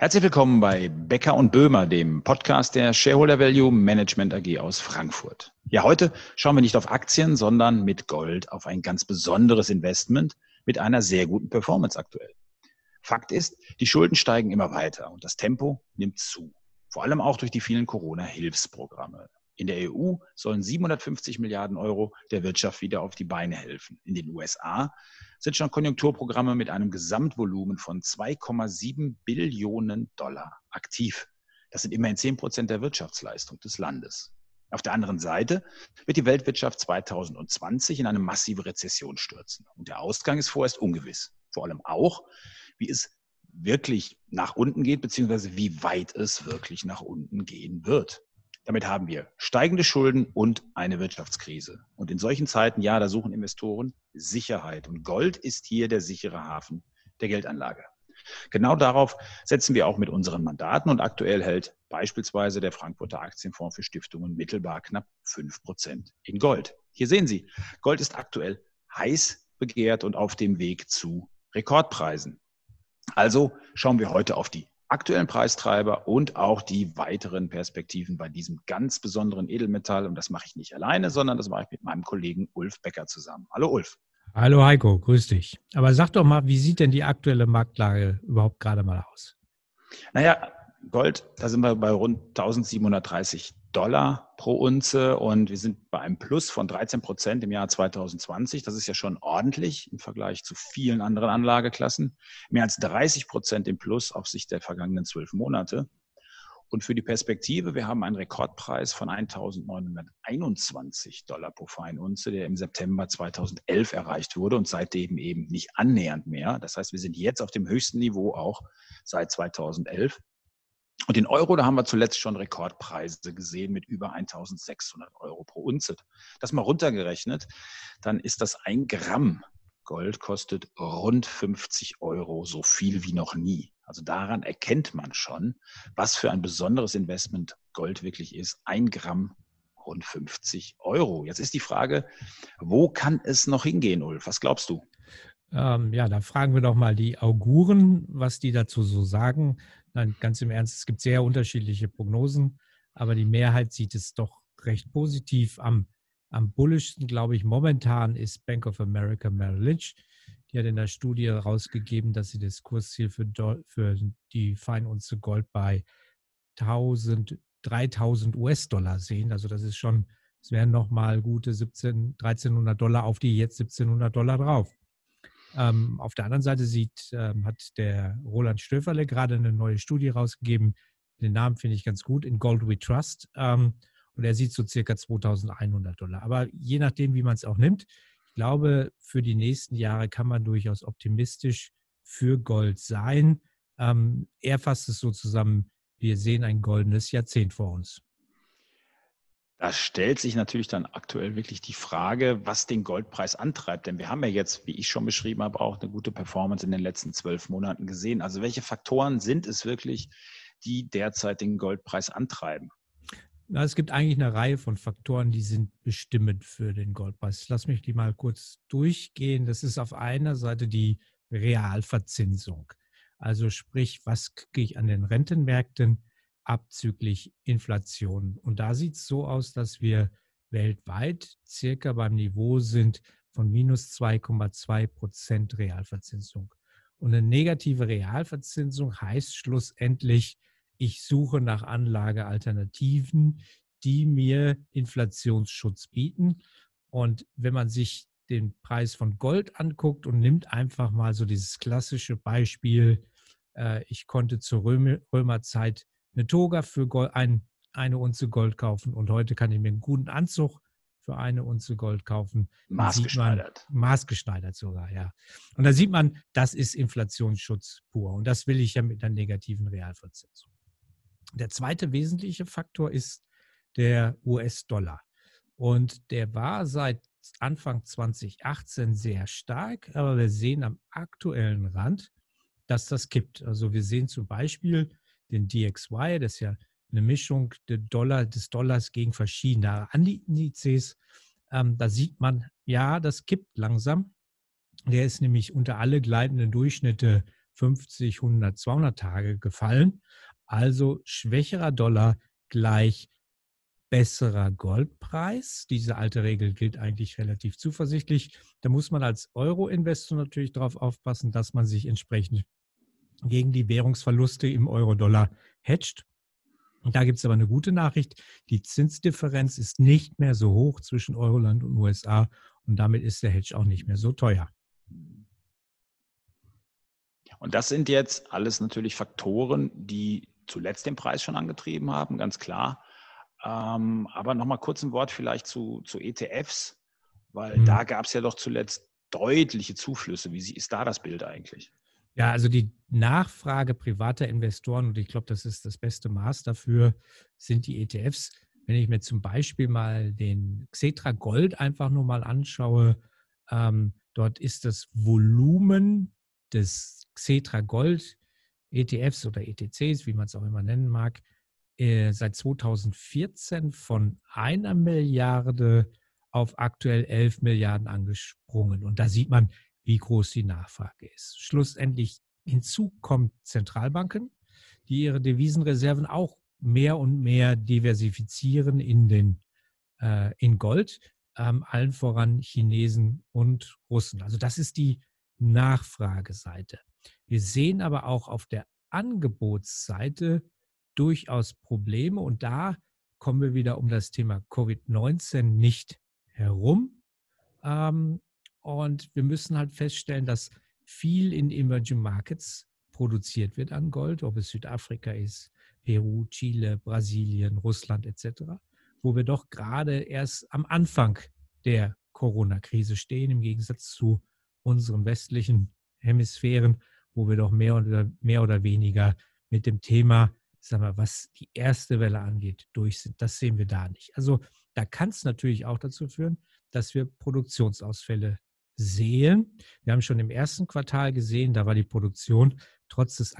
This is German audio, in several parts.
Herzlich willkommen bei Becker und Böhmer, dem Podcast der Shareholder Value Management AG aus Frankfurt. Ja, heute schauen wir nicht auf Aktien, sondern mit Gold auf ein ganz besonderes Investment mit einer sehr guten Performance aktuell. Fakt ist, die Schulden steigen immer weiter und das Tempo nimmt zu. Vor allem auch durch die vielen Corona-Hilfsprogramme. In der EU sollen 750 Milliarden Euro der Wirtschaft wieder auf die Beine helfen. In den USA sind schon Konjunkturprogramme mit einem Gesamtvolumen von 2,7 Billionen Dollar aktiv. Das sind immerhin 10 Prozent der Wirtschaftsleistung des Landes. Auf der anderen Seite wird die Weltwirtschaft 2020 in eine massive Rezession stürzen. Und der Ausgang ist vorerst ungewiss. Vor allem auch, wie es wirklich nach unten geht, beziehungsweise wie weit es wirklich nach unten gehen wird. Damit haben wir steigende Schulden und eine Wirtschaftskrise. Und in solchen Zeiten, ja, da suchen Investoren Sicherheit. Und Gold ist hier der sichere Hafen der Geldanlage. Genau darauf setzen wir auch mit unseren Mandaten und aktuell hält beispielsweise der Frankfurter Aktienfonds für Stiftungen mittelbar knapp 5 Prozent in Gold. Hier sehen Sie, Gold ist aktuell heiß begehrt und auf dem Weg zu Rekordpreisen. Also schauen wir heute auf die aktuellen Preistreiber und auch die weiteren Perspektiven bei diesem ganz besonderen Edelmetall. Und das mache ich nicht alleine, sondern das mache ich mit meinem Kollegen Ulf Becker zusammen. Hallo Ulf. Hallo Heiko, grüß dich. Aber sag doch mal, wie sieht denn die aktuelle Marktlage überhaupt gerade mal aus? Naja, Gold, da sind wir bei rund 1730 Dollar pro Unze und wir sind bei einem Plus von 13 Prozent im Jahr 2020. Das ist ja schon ordentlich im Vergleich zu vielen anderen Anlageklassen. Mehr als 30 Prozent im Plus auf Sicht der vergangenen zwölf Monate. Und für die Perspektive, wir haben einen Rekordpreis von 1.921 Dollar pro Feinunze, der im September 2011 erreicht wurde und seitdem eben nicht annähernd mehr. Das heißt, wir sind jetzt auf dem höchsten Niveau auch seit 2011. Und den Euro, da haben wir zuletzt schon Rekordpreise gesehen mit über 1600 Euro pro Unze. Das mal runtergerechnet, dann ist das ein Gramm Gold kostet rund 50 Euro, so viel wie noch nie. Also daran erkennt man schon, was für ein besonderes Investment Gold wirklich ist. Ein Gramm rund 50 Euro. Jetzt ist die Frage, wo kann es noch hingehen, Ulf? Was glaubst du? Ähm, ja, da fragen wir doch mal die Auguren, was die dazu so sagen. Nein, ganz im Ernst, es gibt sehr unterschiedliche Prognosen, aber die Mehrheit sieht es doch recht positiv. Am, am bullischsten, glaube ich, momentan ist Bank of America Merrill Lynch. Die hat in der Studie herausgegeben, dass sie das Kursziel für, für die Feinunze Gold bei 1000, 3000 US-Dollar sehen. Also das ist schon, es wären nochmal gute 17, 1300 Dollar auf die jetzt 1700 Dollar drauf. Ähm, auf der anderen Seite sieht, ähm, hat der Roland Stöferle gerade eine neue Studie rausgegeben. Den Namen finde ich ganz gut, in Gold We Trust. Ähm, und er sieht so circa 2100 Dollar. Aber je nachdem, wie man es auch nimmt, ich glaube, für die nächsten Jahre kann man durchaus optimistisch für Gold sein. Ähm, er fasst es so zusammen, wir sehen ein goldenes Jahrzehnt vor uns. Da stellt sich natürlich dann aktuell wirklich die Frage, was den Goldpreis antreibt. Denn wir haben ja jetzt, wie ich schon beschrieben habe, auch eine gute Performance in den letzten zwölf Monaten gesehen. Also welche Faktoren sind es wirklich, die derzeit den Goldpreis antreiben? Na, es gibt eigentlich eine Reihe von Faktoren, die sind bestimmend für den Goldpreis. Lass mich die mal kurz durchgehen. Das ist auf einer Seite die Realverzinsung. Also sprich, was kriege ich an den Rentenmärkten? Abzüglich Inflation. Und da sieht es so aus, dass wir weltweit circa beim Niveau sind von minus 2,2 Prozent Realverzinsung. Und eine negative Realverzinsung heißt schlussendlich, ich suche nach Anlagealternativen, die mir Inflationsschutz bieten. Und wenn man sich den Preis von Gold anguckt und nimmt einfach mal so dieses klassische Beispiel, äh, ich konnte zur Römerzeit eine Toga für Gold, ein, eine Unze Gold kaufen und heute kann ich mir einen guten Anzug für eine Unze Gold kaufen. Maßgeschneidert. Man, maßgeschneidert sogar, ja. Und da sieht man, das ist Inflationsschutz pur. Und das will ich ja mit einer negativen Realverzinsung. Der zweite wesentliche Faktor ist der US-Dollar. Und der war seit Anfang 2018 sehr stark, aber wir sehen am aktuellen Rand, dass das kippt. Also wir sehen zum Beispiel, den DXY, das ist ja eine Mischung Dollar, des Dollars gegen verschiedene Indizes. Ähm, da sieht man, ja, das kippt langsam. Der ist nämlich unter alle gleitenden Durchschnitte 50, 100, 200 Tage gefallen. Also schwächerer Dollar gleich besserer Goldpreis. Diese alte Regel gilt eigentlich relativ zuversichtlich. Da muss man als Euro-Investor natürlich darauf aufpassen, dass man sich entsprechend gegen die Währungsverluste im Euro-Dollar hedgt. Und da gibt es aber eine gute Nachricht. Die Zinsdifferenz ist nicht mehr so hoch zwischen Euroland und USA und damit ist der Hedge auch nicht mehr so teuer. Und das sind jetzt alles natürlich Faktoren, die zuletzt den Preis schon angetrieben haben, ganz klar. Ähm, aber nochmal kurz ein Wort vielleicht zu, zu ETFs, weil mhm. da gab es ja doch zuletzt deutliche Zuflüsse. Wie ist da das Bild eigentlich? Ja, also die Nachfrage privater Investoren, und ich glaube, das ist das beste Maß dafür, sind die ETFs. Wenn ich mir zum Beispiel mal den Xetra Gold einfach nur mal anschaue, ähm, dort ist das Volumen des Xetra Gold ETFs oder ETCs, wie man es auch immer nennen mag, äh, seit 2014 von einer Milliarde auf aktuell 11 Milliarden angesprungen. Und da sieht man, wie groß die Nachfrage ist. Schlussendlich hinzu kommen Zentralbanken, die ihre Devisenreserven auch mehr und mehr diversifizieren in, den, äh, in Gold, ähm, allen voran Chinesen und Russen. Also das ist die Nachfrageseite. Wir sehen aber auch auf der Angebotsseite durchaus Probleme und da kommen wir wieder um das Thema Covid-19 nicht herum. Ähm, und wir müssen halt feststellen, dass viel in Emerging Markets produziert wird an Gold, ob es Südafrika ist, Peru, Chile, Brasilien, Russland etc., wo wir doch gerade erst am Anfang der Corona-Krise stehen, im Gegensatz zu unseren westlichen Hemisphären, wo wir doch mehr oder, mehr oder weniger mit dem Thema, sagen wir, was die erste Welle angeht, durch sind. Das sehen wir da nicht. Also da kann es natürlich auch dazu führen, dass wir Produktionsausfälle sehen. Wir haben schon im ersten Quartal gesehen, da war die Produktion trotz des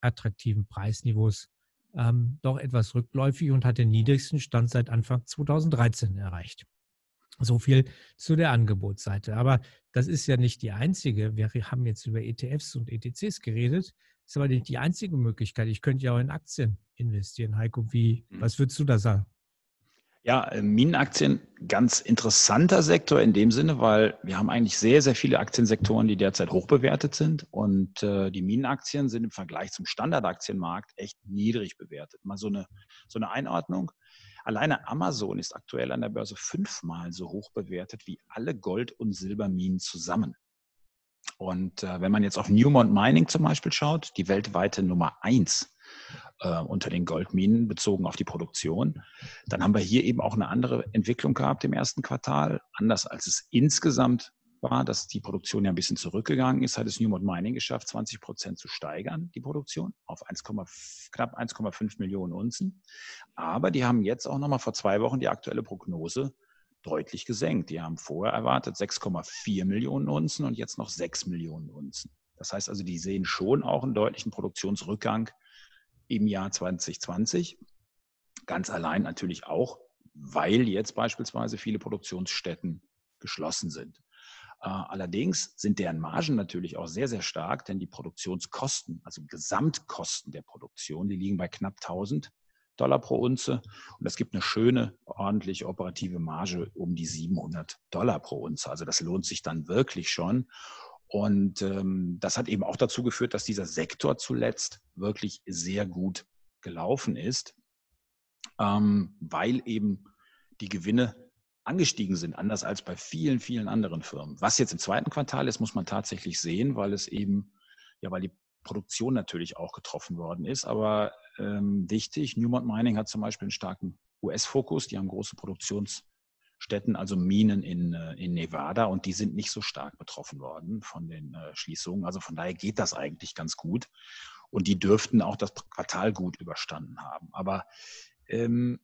attraktiven Preisniveaus ähm, doch etwas rückläufig und hat den niedrigsten Stand seit Anfang 2013 erreicht. So viel zu der Angebotsseite. Aber das ist ja nicht die einzige. Wir haben jetzt über ETFs und ETCs geredet. Das ist aber nicht die einzige Möglichkeit. Ich könnte ja auch in Aktien investieren. Heiko, wie, mhm. was würdest du da sagen? Ja, äh, Minenaktien, ganz interessanter Sektor in dem Sinne, weil wir haben eigentlich sehr, sehr viele Aktiensektoren, die derzeit hoch bewertet sind. Und äh, die Minenaktien sind im Vergleich zum Standardaktienmarkt echt niedrig bewertet. Mal so eine, so eine Einordnung. Alleine Amazon ist aktuell an der Börse fünfmal so hoch bewertet wie alle Gold- und Silberminen zusammen. Und äh, wenn man jetzt auf Newmont Mining zum Beispiel schaut, die weltweite Nummer eins äh, unter den Goldminen bezogen auf die Produktion. Dann haben wir hier eben auch eine andere Entwicklung gehabt im ersten Quartal. Anders als es insgesamt war, dass die Produktion ja ein bisschen zurückgegangen ist, hat es Newmont Mining geschafft, 20 Prozent zu steigern, die Produktion, auf 1, knapp 1,5 Millionen Unzen. Aber die haben jetzt auch nochmal vor zwei Wochen die aktuelle Prognose deutlich gesenkt. Die haben vorher erwartet 6,4 Millionen Unzen und jetzt noch 6 Millionen Unzen. Das heißt also, die sehen schon auch einen deutlichen Produktionsrückgang im Jahr 2020. Ganz allein natürlich auch, weil jetzt beispielsweise viele Produktionsstätten geschlossen sind. Äh, allerdings sind deren Margen natürlich auch sehr, sehr stark, denn die Produktionskosten, also Gesamtkosten der Produktion, die liegen bei knapp 1000 Dollar pro Unze. Und es gibt eine schöne, ordentliche operative Marge um die 700 Dollar pro Unze. Also das lohnt sich dann wirklich schon. Und ähm, das hat eben auch dazu geführt, dass dieser Sektor zuletzt wirklich sehr gut gelaufen ist, ähm, weil eben die Gewinne angestiegen sind, anders als bei vielen, vielen anderen Firmen. Was jetzt im zweiten Quartal ist, muss man tatsächlich sehen, weil es eben, ja, weil die Produktion natürlich auch getroffen worden ist. Aber ähm, wichtig, Newmont Mining hat zum Beispiel einen starken US-Fokus. Die haben große Produktions- Städten, also Minen in, äh, in Nevada und die sind nicht so stark betroffen worden von den äh, Schließungen. Also von daher geht das eigentlich ganz gut und die dürften auch das Quartal gut überstanden haben. Aber ähm,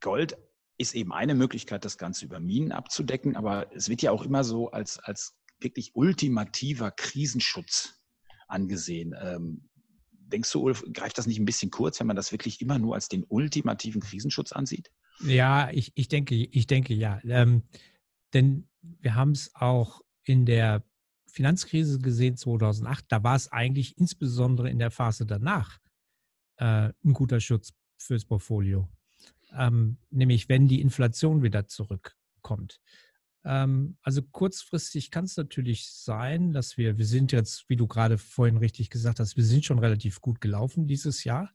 Gold ist eben eine Möglichkeit, das Ganze über Minen abzudecken, aber es wird ja auch immer so als, als wirklich ultimativer Krisenschutz angesehen. Ähm, denkst du, Ulf, greift das nicht ein bisschen kurz, wenn man das wirklich immer nur als den ultimativen Krisenschutz ansieht? Ja, ich, ich denke, ich denke ja. Ähm, denn wir haben es auch in der Finanzkrise gesehen, 2008. Da war es eigentlich insbesondere in der Phase danach äh, ein guter Schutz fürs Portfolio. Ähm, nämlich wenn die Inflation wieder zurückkommt. Ähm, also kurzfristig kann es natürlich sein, dass wir, wir sind jetzt, wie du gerade vorhin richtig gesagt hast, wir sind schon relativ gut gelaufen dieses Jahr.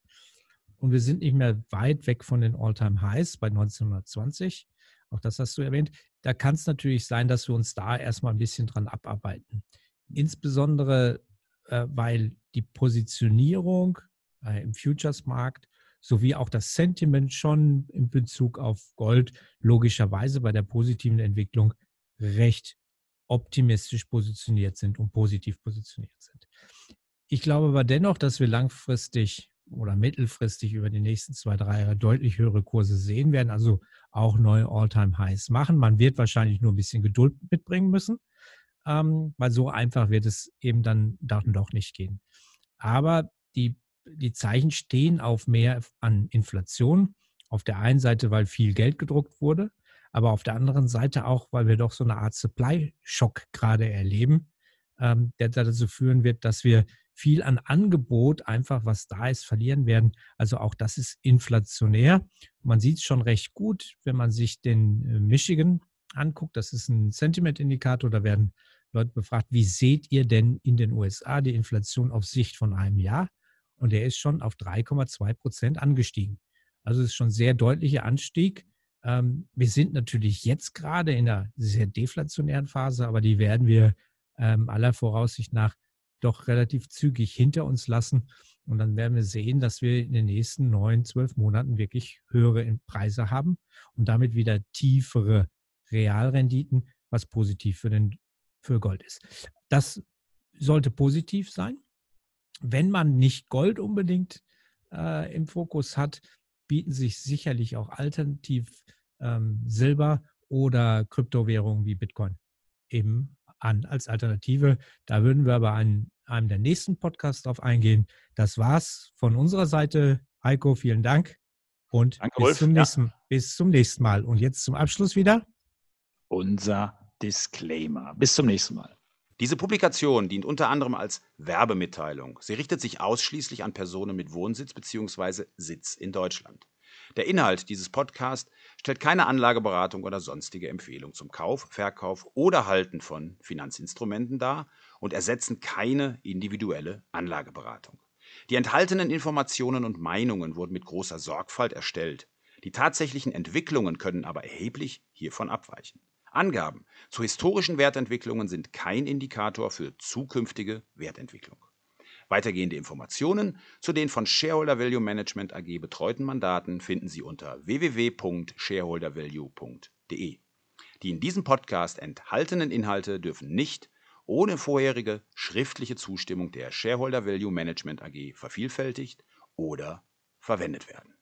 Und wir sind nicht mehr weit weg von den All-Time-Highs bei 1920. Auch das hast du erwähnt. Da kann es natürlich sein, dass wir uns da erstmal ein bisschen dran abarbeiten. Insbesondere, äh, weil die Positionierung äh, im Futures-Markt sowie auch das Sentiment schon in Bezug auf Gold logischerweise bei der positiven Entwicklung recht optimistisch positioniert sind und positiv positioniert sind. Ich glaube aber dennoch, dass wir langfristig oder mittelfristig über die nächsten zwei, drei Jahre deutlich höhere Kurse sehen werden, also auch neue All-Time-Highs machen. Man wird wahrscheinlich nur ein bisschen Geduld mitbringen müssen, ähm, weil so einfach wird es eben dann doch nicht gehen. Aber die die Zeichen stehen auf mehr an Inflation. Auf der einen Seite, weil viel Geld gedruckt wurde, aber auf der anderen Seite auch, weil wir doch so eine Art Supply-Schock gerade erleben, ähm, der dazu führen wird, dass wir viel an Angebot einfach, was da ist, verlieren werden. Also auch das ist inflationär. Man sieht es schon recht gut, wenn man sich den äh, Michigan anguckt. Das ist ein Sentiment-Indikator. Da werden Leute befragt, wie seht ihr denn in den USA die Inflation auf Sicht von einem Jahr? und der ist schon auf 3,2 Prozent angestiegen. Also es ist schon ein sehr deutlicher Anstieg. Ähm, wir sind natürlich jetzt gerade in einer sehr deflationären Phase, aber die werden wir ähm, aller Voraussicht nach doch relativ zügig hinter uns lassen. Und dann werden wir sehen, dass wir in den nächsten neun, zwölf Monaten wirklich höhere Preise haben und damit wieder tiefere Realrenditen, was positiv für, den, für Gold ist. Das sollte positiv sein wenn man nicht Gold unbedingt äh, im Fokus hat, bieten sich sicherlich auch alternativ ähm, Silber oder Kryptowährungen wie Bitcoin eben an als Alternative. Da würden wir aber an einem der nächsten Podcasts drauf eingehen. Das war's von unserer Seite. Heiko, vielen Dank und Danke, bis, Wolf. zum nächsten, ja. bis zum nächsten Mal. Und jetzt zum Abschluss wieder unser Disclaimer. Bis zum nächsten Mal. Diese Publikation dient unter anderem als Werbemitteilung. Sie richtet sich ausschließlich an Personen mit Wohnsitz bzw. Sitz in Deutschland. Der Inhalt dieses Podcasts stellt keine Anlageberatung oder sonstige Empfehlung zum Kauf, Verkauf oder Halten von Finanzinstrumenten dar und ersetzen keine individuelle Anlageberatung. Die enthaltenen Informationen und Meinungen wurden mit großer Sorgfalt erstellt. Die tatsächlichen Entwicklungen können aber erheblich hiervon abweichen. Angaben zu historischen Wertentwicklungen sind kein Indikator für zukünftige Wertentwicklung. Weitergehende Informationen zu den von Shareholder Value Management AG betreuten Mandaten finden Sie unter www.shareholdervalue.de. Die in diesem Podcast enthaltenen Inhalte dürfen nicht ohne vorherige schriftliche Zustimmung der Shareholder Value Management AG vervielfältigt oder verwendet werden.